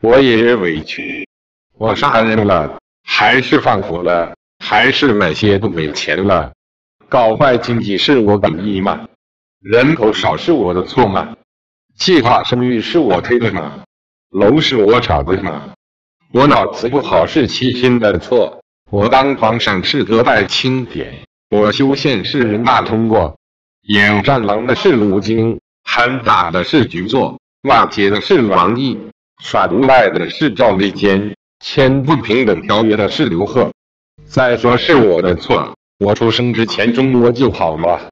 我也委屈。我杀人了，还是放火了，还是买些都没钱了？搞坏经济是我本意吗？人口少是我的错吗？计划生育是我推的吗？楼是我炒的吗？我脑子不好是齐心的错。我当皇上是隔代钦点，我修宪是人大通过。演战狼的是卢京，喊打的是局座，骂街的是王毅，耍无赖的是赵立坚，签不平等条约的是刘贺。再说是我的错，我出生之前中国就好了。